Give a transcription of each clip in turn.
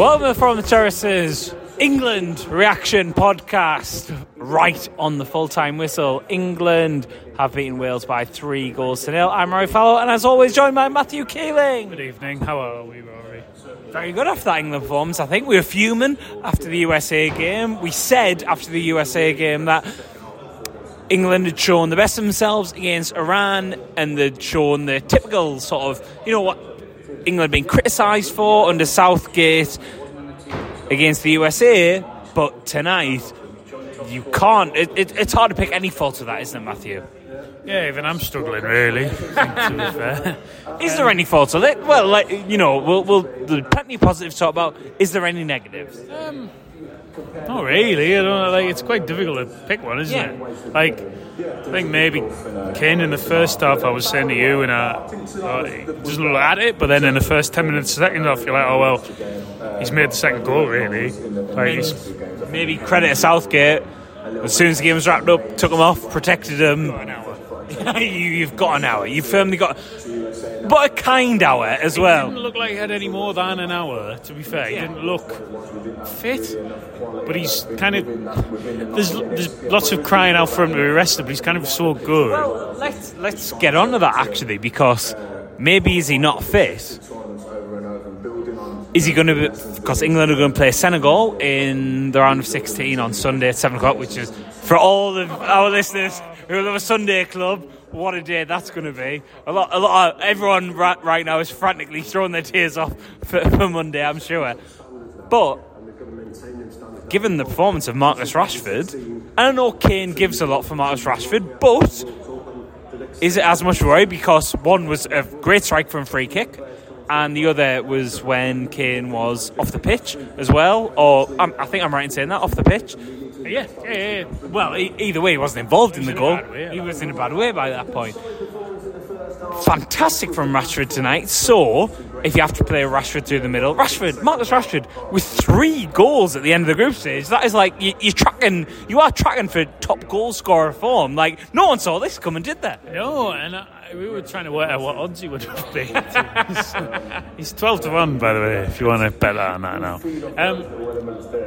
Welcome from the Terraces, England reaction podcast, right on the full time whistle. England have beaten Wales by three goals to nil. I'm Rory Fallow, and as always, joined by Matthew Keeling. Good evening. How are we, Rory? Very good after that England performance. I think we were fuming after the USA game. We said after the USA game that England had shown the best of themselves against Iran and they'd shown the typical sort of, you know what England been criticised for under Southgate against the USA, but tonight you can't. It, it, it's hard to pick any fault of that, isn't it, Matthew? Yeah, even I'm struggling, really. Think, to be fair. Is there any fault of it? Well, like, you know, we'll, we'll there's plenty of positives to talk about. Is there any negatives? Um, Not really. I don't know, like it's quite difficult to pick one, isn't Yeah. it? Like I think maybe Kane in the first half. I was saying to you, and uh, uh, doesn't look at it, but then in the first ten minutes, second half, you're like, oh well, he's made the second goal, really. Like he's Maybe credit to Southgate. As soon as the game was wrapped up, took him off, protected him. you, you've got an hour. You've firmly got, but a kind hour as well. He Didn't look like he had any more than an hour. To be fair, he didn't look fit, but he's kind of there's there's lots of crying out for him to be arrested, but he's kind of so good. Well, let's let's get on to that actually because maybe is he not fit? Is he going to be? Because England are going to play Senegal in the round of 16 on Sunday at 7 o'clock, which is for all of our listeners who love a Sunday club. What a day that's going to be! A lot, a lot. Of, everyone right, right now is frantically throwing their tears off for, for Monday, I'm sure. But given the performance of Marcus Rashford, I know Kane gives a lot for Marcus Rashford, but is it as much worry because one was a great strike from free kick and the other was when Kane was off the pitch as well or I think I'm right in saying that off the pitch yeah, yeah, yeah. yeah. well e- either way he wasn't involved in the goal. He was in a bad way by that point. Fantastic from Rashford tonight. So if you have to play Rashford through the middle Rashford Marcus Rashford with three goals at the end of the group stage that is like you, you're tracking you are tracking for top goal scorer form. Like no one saw this coming did they? No, and I, we were trying to work out what odds he would have been. He's 12 to 1, by the way, if you want to bet that on that now. Um,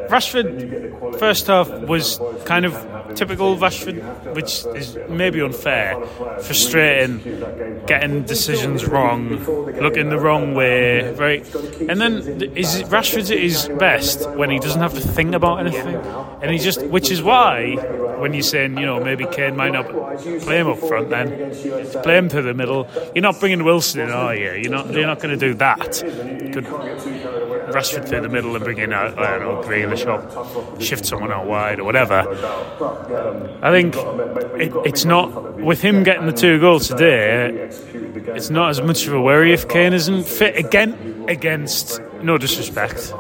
Rashford, first half, was kind of typical Rashford, which is maybe unfair, frustrating, getting decisions wrong, looking the wrong way. right? and then is Rashford's at his best when he doesn't have to think about anything, and he just, which is why when you're saying, you know, maybe Kane might not play him up front, then play him through the middle. You're not bringing Wilson in, are you? You're not. You're not going to do that. Could Rashford through the middle and bring in, uh, I don't know, Grealish or shift someone out wide or whatever. I think it, it's not with him getting the two goals today. It's not as much of a worry if Kane isn't fit again against. No disrespect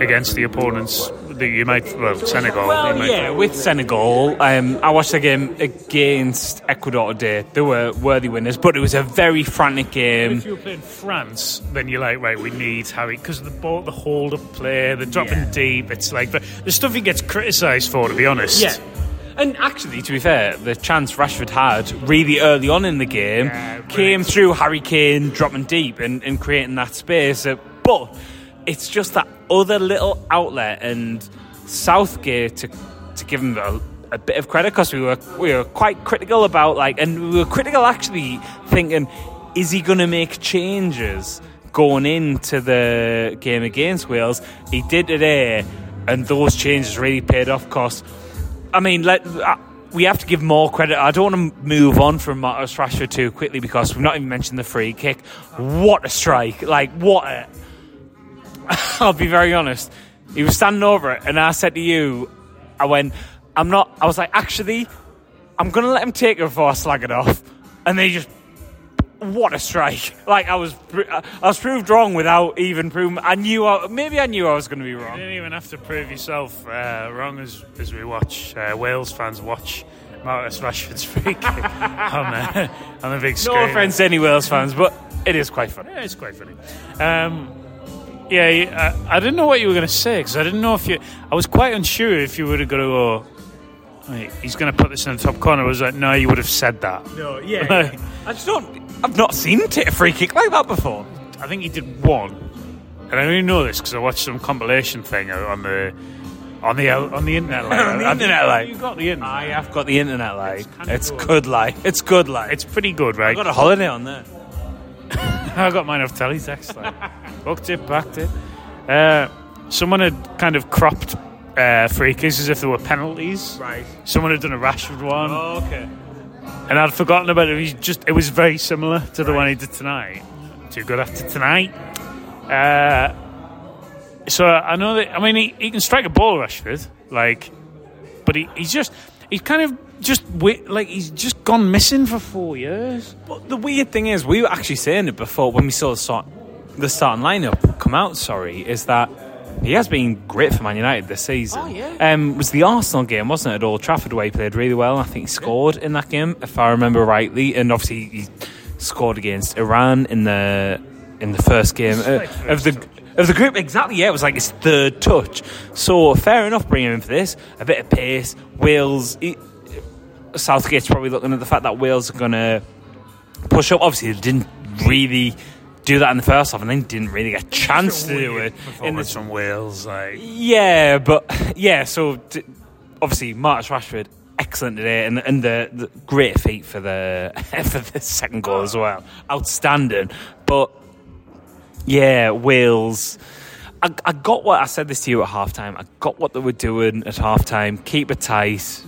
against the opponents that you might well Senegal. Well, yeah, with Senegal, um, I watched the game against Ecuador today. They were worthy winners, but it was a very frantic game. If you were playing France, then you're like, right, we need Harry because the ball, the hold up play, the dropping Yeah. deep. It's like the, the stuff he gets criticised for, to be honest. Yeah. And actually, to be fair, the chance Rashford had really early on in the game Yeah, came through Harry Kane dropping deep and, and creating that space. Uh, but it's just that other little outlet and Southgate to, to give him a, a bit of credit because we were we were quite critical about like and we were critical actually thinking is he going to make changes going into the game against Wales he did today and those changes really paid off because I mean, let, uh, we have to give more credit. I don't want to move on from Marcus Rashford too quickly because we've not even mentioned the free kick. What a strike! Like what? A, I'll be very honest. He was standing over it, and I said to you, I went, I'm not. I was like, actually, I'm gonna let him take it before I slag it off, and they just. What a strike! Like I was, I was proved wrong without even proving. I knew, I, maybe I knew I was going to be wrong. You didn't even have to prove yourself uh, wrong as, as we watch uh, Wales fans watch Marcus Rashford's free kick on, uh, on the big screen. No offense to any Wales fans, but it is quite funny. Yeah, it's quite funny. Um, yeah, I, I didn't know what you were going to say because I didn't know if you. I was quite unsure if you were going to go. Oh, "Wait, He's going to put this in the top corner. I was like, no, you would have said that. No, yeah. I just don't. I've not seen him take a free kick like that before. I think he did one, and I only know this because I watched some compilation thing on the on the on the internet. Like, On the internet, like. you got the internet. I have got the internet like. kinda It's good. good like. It's good like. It's pretty good, right? Got a holiday on there. I got mine off teletext. Like, booked it, backed it. Uh, someone had kind of cropped uh, free kicks as if there were penalties. Right. Someone had done a Rashford one, okay. and I'd forgotten about it. He just it was very similar to the one he did tonight. Too good after tonight. Uh, so I know that. I mean, he, he can strike a ball, Rashford. Like, but he, he's just he's kind of just like he's just gone missing for four years. But the weird thing is, we were actually saying it before when we saw the start, the starting lineup come out. Sorry, is that he has been great for Man United this season. Oh, yeah. Um, it was the Arsenal game, wasn't it? At Old Trafford, where he played really well. I think he scored in that game, if I remember rightly, and obviously he scored against Iran in the in the first game uh, of the. Of the group, exactly, yeah, it was like his third touch. So, fair enough bringing him in for this. A bit of pace. Wales, he, Southgate's probably looking at the fact that Wales are going to push up. Obviously, they didn't really do that in the first half, and then didn't really get a chance to do it in the Performance from Wales, like yeah, but yeah. So d- obviously, Marcus Rashford excellent today, and and the, the great feat for the for the second goal as well, outstanding. But yeah, Wales. I, I got what I said this to you at halftime. I got what they were doing at halftime. Keep it tight,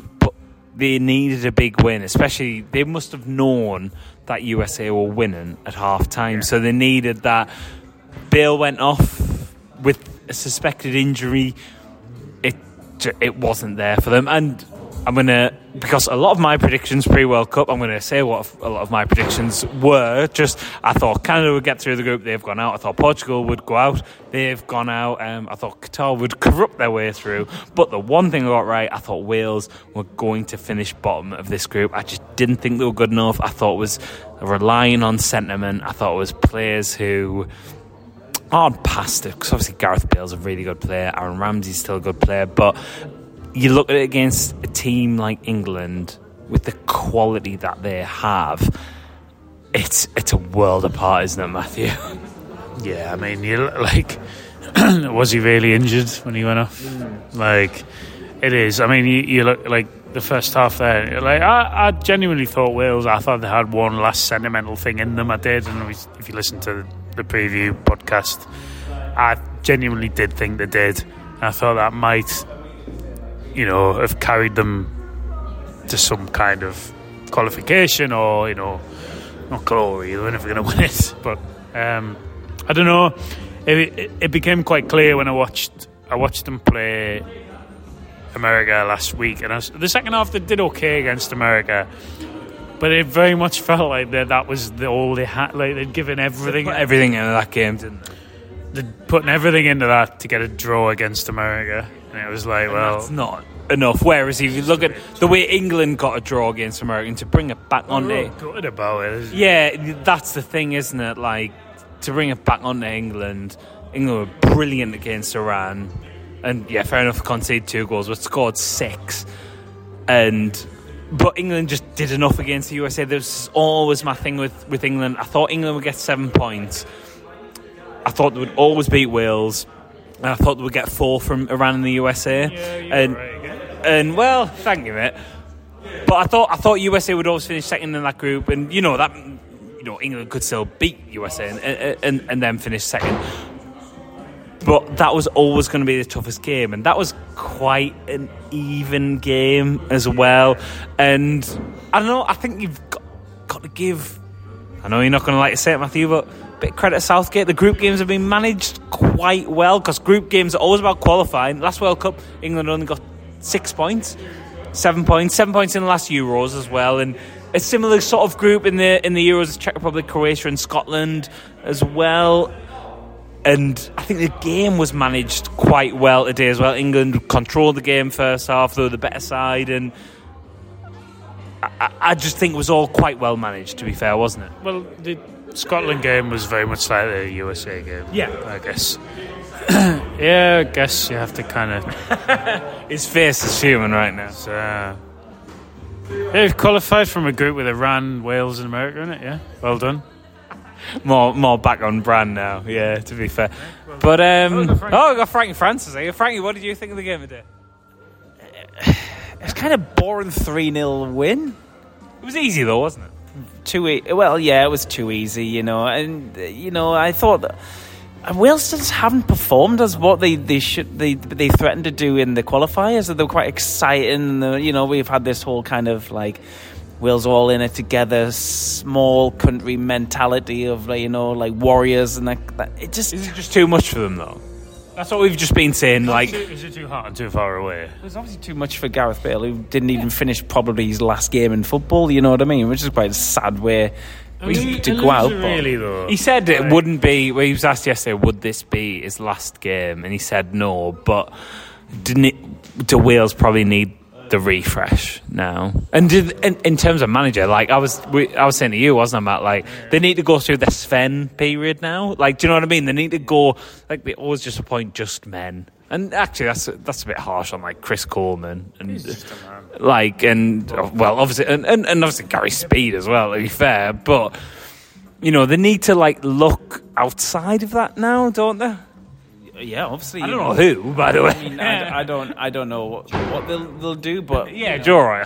they needed a big win. Especially they must have known that USA were winning at half halftime, so they needed that. Bale went off with a suspected injury. It it wasn't there for them, and I'm gonna because a lot of my predictions pre World Cup. I'm gonna say what a lot of my predictions were. Just I thought Canada would get through the group. They've gone out. I thought Portugal would go out. They've gone out. Um, I thought Qatar would corrupt their way through. But the one thing I got right, I thought Wales were going to finish bottom of this group. I just didn't think they were good enough. I thought it was relying on sentiment. I thought it was players who aren't past it because obviously Gareth Bale's a really good player. Aaron Ramsey's still a good player, but you look at it against a team like England with the quality that they have. It's it's a world apart, isn't it, Matthew? Yeah, I mean, you like, was he really injured when he went off? Hmm. Like, it is. I mean, you, you look like the first half there. Like, I, I genuinely thought Wales. I thought they had one last sentimental thing in them. I did, and we, if you listen to the preview podcast, I genuinely did think they did. I thought that might, you know, have carried them to some kind of qualification or you know, not glory. They're never going to win it, but. Um, I don't know. It, it, it became quite clear when I watched I watched them play America last week, and I was, the second half they did okay against America, but it very much felt like that that was the all they had. Like they'd given everything, Put everything into that game, didn't they? they'd putting everything into that to get a draw against America, and it was like, well, That's not enough. Whereas if you look at the way England got a draw against America and to bring it back on it, gutted about it. isn't it? Yeah, that's the thing, isn't it? Like to bring it back onto England. England were brilliant against Iran, and yeah, fair enough. Conceded two goals, but scored six, and but England just did enough against the USA. There's always my thing with with England. I thought England would get seven points. I thought they would always beat Wales, and I thought we'd get four from Iran and the USA. Yeah, and right and well, thank you, mate. But I thought I thought USA would always finish second in that group, and you know that you know England could still beat USA and and, and, then finish second. But that was always going to be the toughest game, and that was quite an even game as well. And I don't know. I think you've got, got to give. I know you're not going to like to say it, Matthew, but bit credit Southgate. The group games have been managed quite well because group games are always about qualifying. Last World Cup, England only got six points, seven points, seven points in the last Euros as well, and a similar sort of group in the in the Euros: Czech Republic, Croatia, and Scotland as well. And I think the game was managed quite well today as well. England controlled the game first half, though the better side, and I, I just think it was all quite well managed. To be fair, wasn't it? Well, the Scotland game was very much like the USA game. Yeah. I guess. yeah, I guess you have to kind of. His face is human right now. Uh, They've qualified from a group with Iran, Wales, and America in it. Yeah, well done. More more back on brand now. Yeah, to be fair. But um, Oh, got Frankie. oh, I got Frankie Francis here. Frankie, what did you think of the game today? It's kind of boring 3 0 win. It was easy though, wasn't it? Too e- well, yeah, it was too easy, you know. And uh, you know, I thought that and Wales just haven't performed as what they, they should they they threatened to do in the qualifiers. They were quite exciting. uh, You know, we've had this whole kind of like Wales all in it together, small country mentality of like you know like warriors and like that. It just Is it just too much for them though? That's what we've just been saying. Like, is it too hot and too far away? It was obviously too much for Gareth Bale, who didn't even finish probably his last game in football. You know what I mean? Which is quite a sad way to go out. really though. he said it wouldn't be. Well, he was asked yesterday, would this be his last game? And he said no. But didn't it? Do Wales probably need the refresh now? And did, in, in terms of manager, like I was, we, I was saying to you, wasn't I, Matt? Like they need to go through the Sven period now. Like, do you know what I mean? They need to go. Like they always just appoint just men. And actually, that's that's a bit harsh on like Chris Coleman and like and well, obviously, and, and, and obviously Gary Speed as well. To be fair, but you know they need to like look outside of that now, don't they? Yeah, obviously. I you don't know know. who, by the way. I mean, I, I don't, I don't know what, what they'll, they'll do, but yeah, Joe Roy.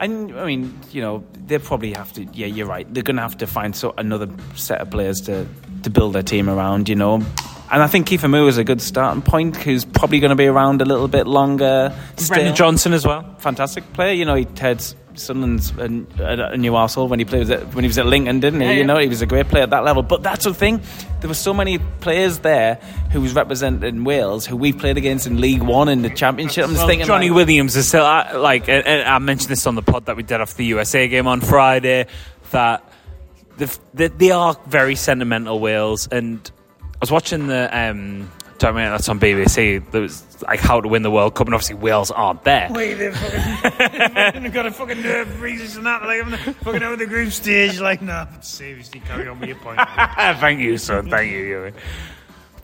and I mean, you know, they probably have to. Yeah, you're right. They're going to have to find so, another set of players to to build their team around. You know, and I think Kiefer Moore is a good starting point. Who's probably going to be around a little bit longer. still. Brennan Johnson as well. fantastic player. You know, he had Sunderland's a new Newcastle when he played at, when he was at Lincoln, didn't he? Yeah, yeah. You know, he was a great player at that level. But that's the thing. There were so many players there who was representing Wales who we've played against in League One in the Championship. I'm just Well, thinking, Jonny like, Williams is still like, and, and I mentioned this on the pod that we did after the USA game on Friday. That the, the, they are very sentimental Wales, and I was watching the um, documentary that's on BBC. There was like how to win the World Cup, and obviously Wales aren't there. Wait, they've fucking they've got a fucking nerve freezes and that. Like, I'm fucking over the group stage. Like, nah, seriously, carry on with your point. Thank you, son. Thank you, Ewan.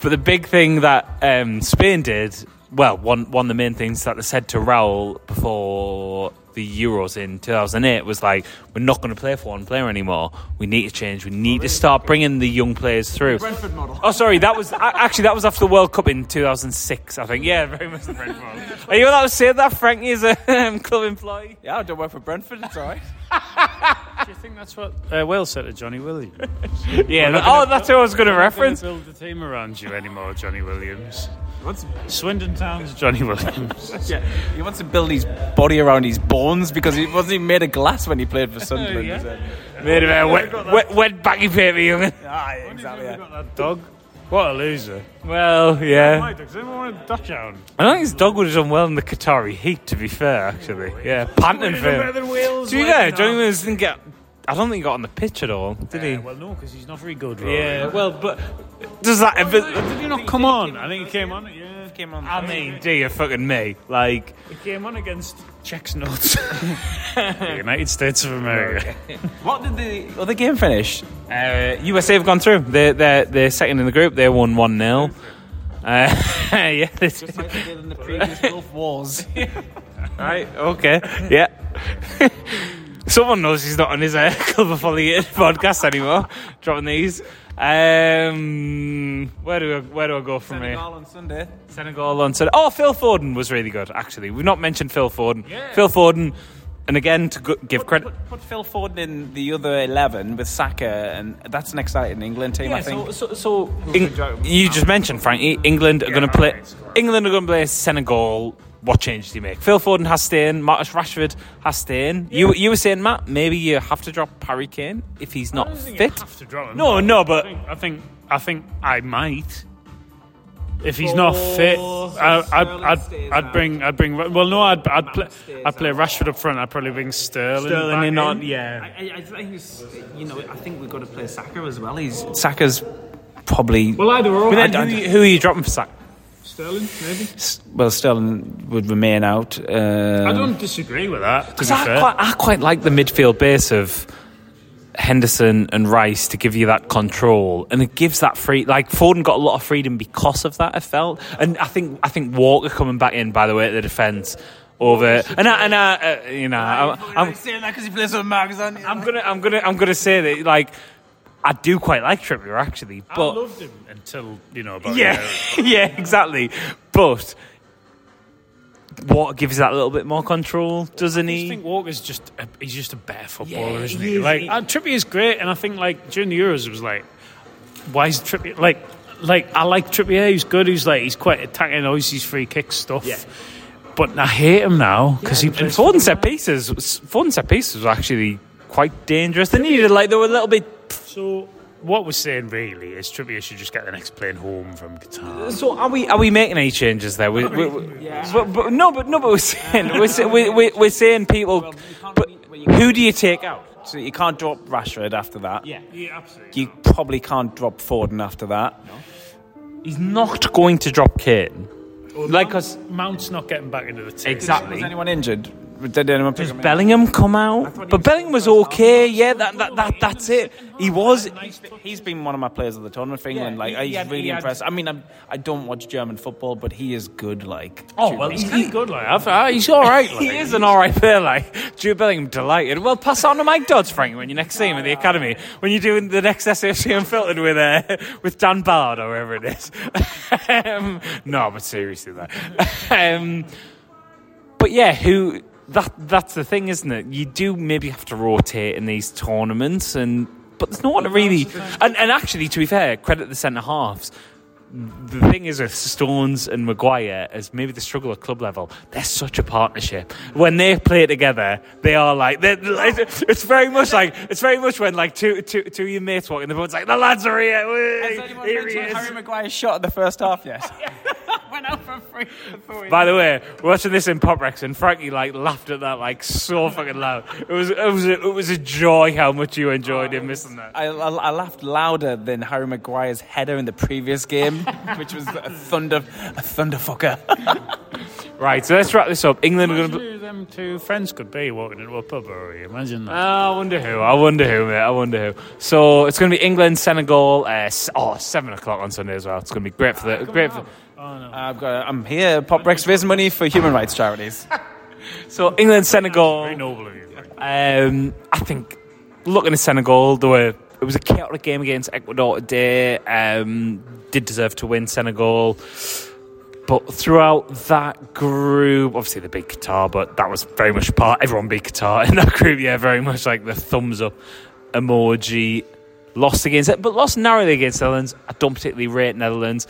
But the big thing that um, Spain did, well, one one of the main things that they said to Raul before the Euros in 2008 was like, we're not going to play for one player anymore. We need to change. We need to start bringing the young players through. Brentford model. Oh, sorry, that was actually that was after the World Cup in 2006, I think. Yeah, very much the Brentford model. Are you allowed to say that Frankie is a um, club employee? Yeah, I don't work for Brentford. It's all right. Do you think that's what uh, Wales said to Jonny Williams? Yeah. that- oh, that's who I was going to reference. Build the team around you anymore, Jonny Williams. Swindon Town's Jonny Williams. Yeah, he wants to build his body around his bones because he wasn't even made of glass when he played for Sunderland. Yeah. was? Made of a wet, wet, wet baggy paper, young. Ah, exactly. Got that dog. What a loser. Well, yeah. Why, does anyone want a Dutch hound? I think his dog would have done well in the Qatari heat, to be fair, actually. Yeah, panting for better him. than Wales. To be like, fair, no. Jonny Williams didn't get. I don't think he got on the pitch at all, did he? Yeah, well, no, because he's not very good. Rory. Yeah, well, but does that ever. Did he not come on? I think he came on. Yeah, Came on. I mean, do you fucking me? Like, he came on against Czechs nuts. the United States of America. what did the other game finish? uh, USA have gone through. They're, they're, they're second in the group. They won 1 0. Uh, yeah, they did. like they did in the previous Gulf Wars. Right, okay, yeah. Someone knows he's not on his uh, Club Affiliated podcast anymore, dropping these. Um, where do I, where do I go from here? Senegal on Sunday. Senegal on Sunday. Oh, Phil Foden was really good, actually. We've not mentioned Phil Foden. Yeah. Phil Foden, and again, to go, give credit. Put, put Phil Foden in the other eleven with Saka, and that's an exciting England team. I think. so, so, so Eng- you just mentioned Frankie. England are going to play. England are going to play Senegal. What changes do you make? Phil Foden has to in. Marcus Rashford has to in. You you were saying Matt, maybe you have to drop Harry Kane if he's not I don't think fit. You have to drop him. No, no, I but think, I think I think I might. If he's not oh, fit, I, I'd, I'd, I'd bring, I'd bring. Well, no, I'd, I'd play, I'd play Rashford up front. I'd probably bring Sterling. Sterling in on, yeah. I, I think you know, I think we've got to play Saka as well. He's Saka's probably Well, either or. Who, who, who are you dropping for sack? Sterling, maybe. well. Sterling would remain out. Uh, I don't disagree with that. To be Because I quite, I quite like the midfield base of Henderson and Rice to give you that control, and it gives that free. Like Foden got a lot of freedom because of that. I felt, and I think I think Walker coming back in. By the way, at the defence over. And I, and I, uh, you know, I'm, I'm, saying that because he plays with Marcus on I'm gonna, I'm gonna, I'm gonna say that like I do quite like Trippier actually, but I loved him until you know about yeah, yeah, exactly. But what gives that a little bit more control, doesn't he? I just he? think Walker's just a, he's just a better footballer, Yeah, isn't he he? is. Like He- Trippier is great, and I think like during the Euros it was like, why is Trippier like like I like Trippier? He's good. He's like he's quite attacking, always these free kick stuff. Yeah. But I hate him now because he and plays. Foden set pieces, Foden set pieces were actually quite dangerous. They needed like they were a little bit. So what we're saying really is Trippier should just get the next plane home from Qatar. So are we are we making any changes there? We, we, we- but, but no, but no, but we're saying we're, say- we, we, we're saying people. But who do you take out? So you can't drop Rashford after that. Yeah, Yeah, absolutely. You probably can't drop Foden after that. No. he's not going to drop Kane. Like, cause Mount's not getting back into the team. exactly. Is anyone injured? Did anyone pick Does him in? Bellingham come out? But Bellingham was okay. Yeah, that, that, that that's it. He was. He's been one of my players of the tournament for England. Like he- he's really impressed. I mean, I'm, I don't watch German football, but he is good. Like, Oh well, He's he, good. Like I've, uh, he's all right. Like. he is an all right player. Like Jude Bellingham, delighted. Well, pass on to Mike Dodds, Frank, when you next see him at the academy. When you're doing the next SFC Unfiltered with uh, with Dan Ballard or whoever it is. um, no, but seriously, though. um, but yeah, who that that's the thing, isn't it? You do maybe have to rotate in these tournaments, and but there's no one to really. And, and actually, to be fair, credit the centre halves. The thing is with Stones and Maguire, as maybe the struggle at club level, they're such a partnership. When they play together, they are like it's very much like it's very much when like two two two of your mates walk in the boat's like the lads are here. Whee, here he is. Harry Maguire shot in the first half yet? Went out for free. By the way, watching this in Pop Recs and Frankie like laughed at that like so fucking loud. It was it was a, it was a joy how much you enjoyed him missing that. I, I, I laughed louder than Harry Maguire's header in the previous game, which was a thunder, a thunderfucker. Right, so let's wrap this up. England are going to. Them two friends could be walking into a pub, or imagine that. I wonder who. I wonder who, mate. I wonder who. So it's going to be England, Senegal. Uh, oh, seven o'clock on Sunday as well. It's going to be great for the great. For, I've got, I'm here, Pop Recs, raising money for human rights charities. so England, Senegal. Very noble of you. Um, I think looking at Senegal, there were it was a chaotic game against Ecuador today. Um, did deserve to win Senegal, but throughout that group, obviously the big Qatar, but that was very much part. Everyone beat Qatar in that group. Yeah, very much like the thumbs up emoji. Lost against it, but lost narrowly against Netherlands. I don't particularly rate Netherlands.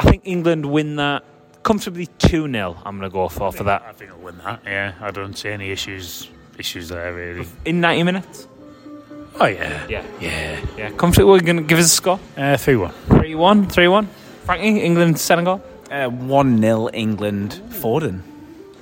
I think England win that comfortably two 0 I'm going to go for for that I think I'll win that. Yeah, I don't see any issues issues there really. in 90 minutes. Oh yeah, Yeah. yeah. Yeah, comfortable. We're going to give us a score. Uh, three one. 3 1. 3 1. Frankie, England, Senegal. Uh, 1 0 England, Foden.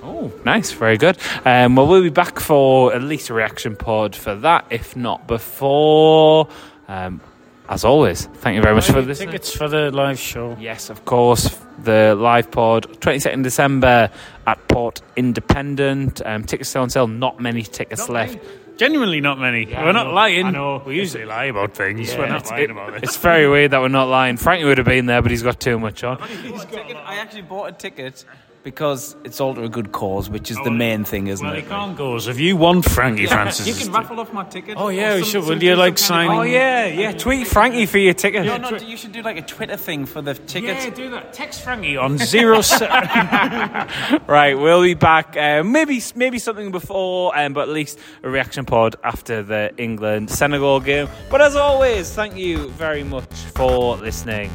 Oh, nice. Very good. Um, well, we'll be back for at least a reaction pod for that, if not before. Um, as always, thank you very much for this. Tickets for the live show. Yes, of course. The live pod, 22nd December at Port Independent. Um, tickets still on sale. Not many tickets left. Genuinely not many. Yeah, we're I not know. lying. I know. We usually lie about things. we're not lying it- about it. it's very weird that we're not lying. Frankie would have been there, but he's got too much on. I actually bought a ticket because it's all to a good cause, which is the main thing, isn't Well, it? he can't go. So if you want Frankie Francis, You can raffle off my ticket. Oh, yeah, or we should. some- Will you, like, kind of- sign- Oh, yeah, yeah. Tweet Frankie for your ticket. No, no, you should do like a Twitter thing for the tickets. yeah, do that. Text Frankie on zero seven. Right, we'll be back. Uh, maybe maybe something before, um, but at least a reaction pod after the England Senegal game. But as always, thank you very much for listening.